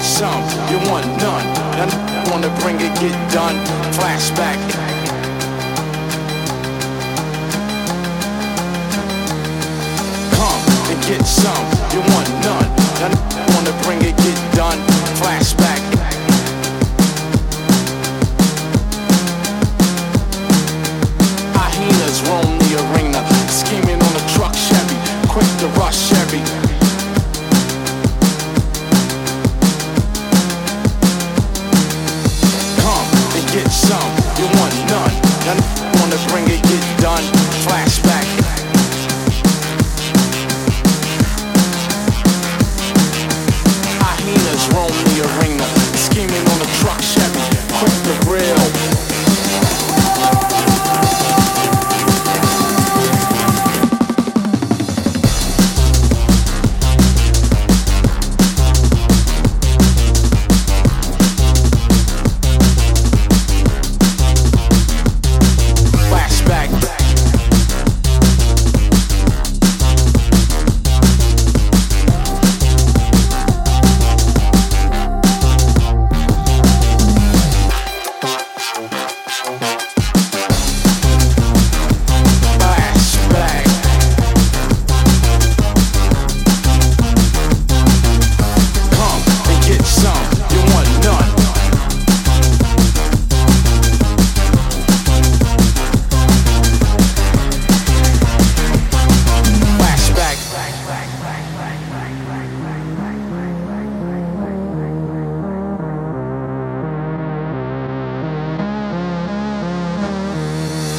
some, you want none. None wanna bring it, get done. Flashback. None wanna bring it, get done. Flashback. Hyenas roam the arena, scheming on a truck Chevy, quick to grill.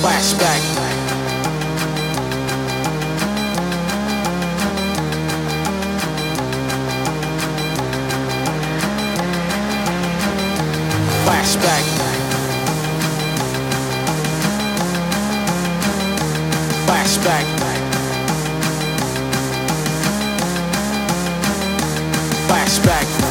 Flashback. Flashback. Flashback. Flashback.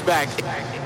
flashback.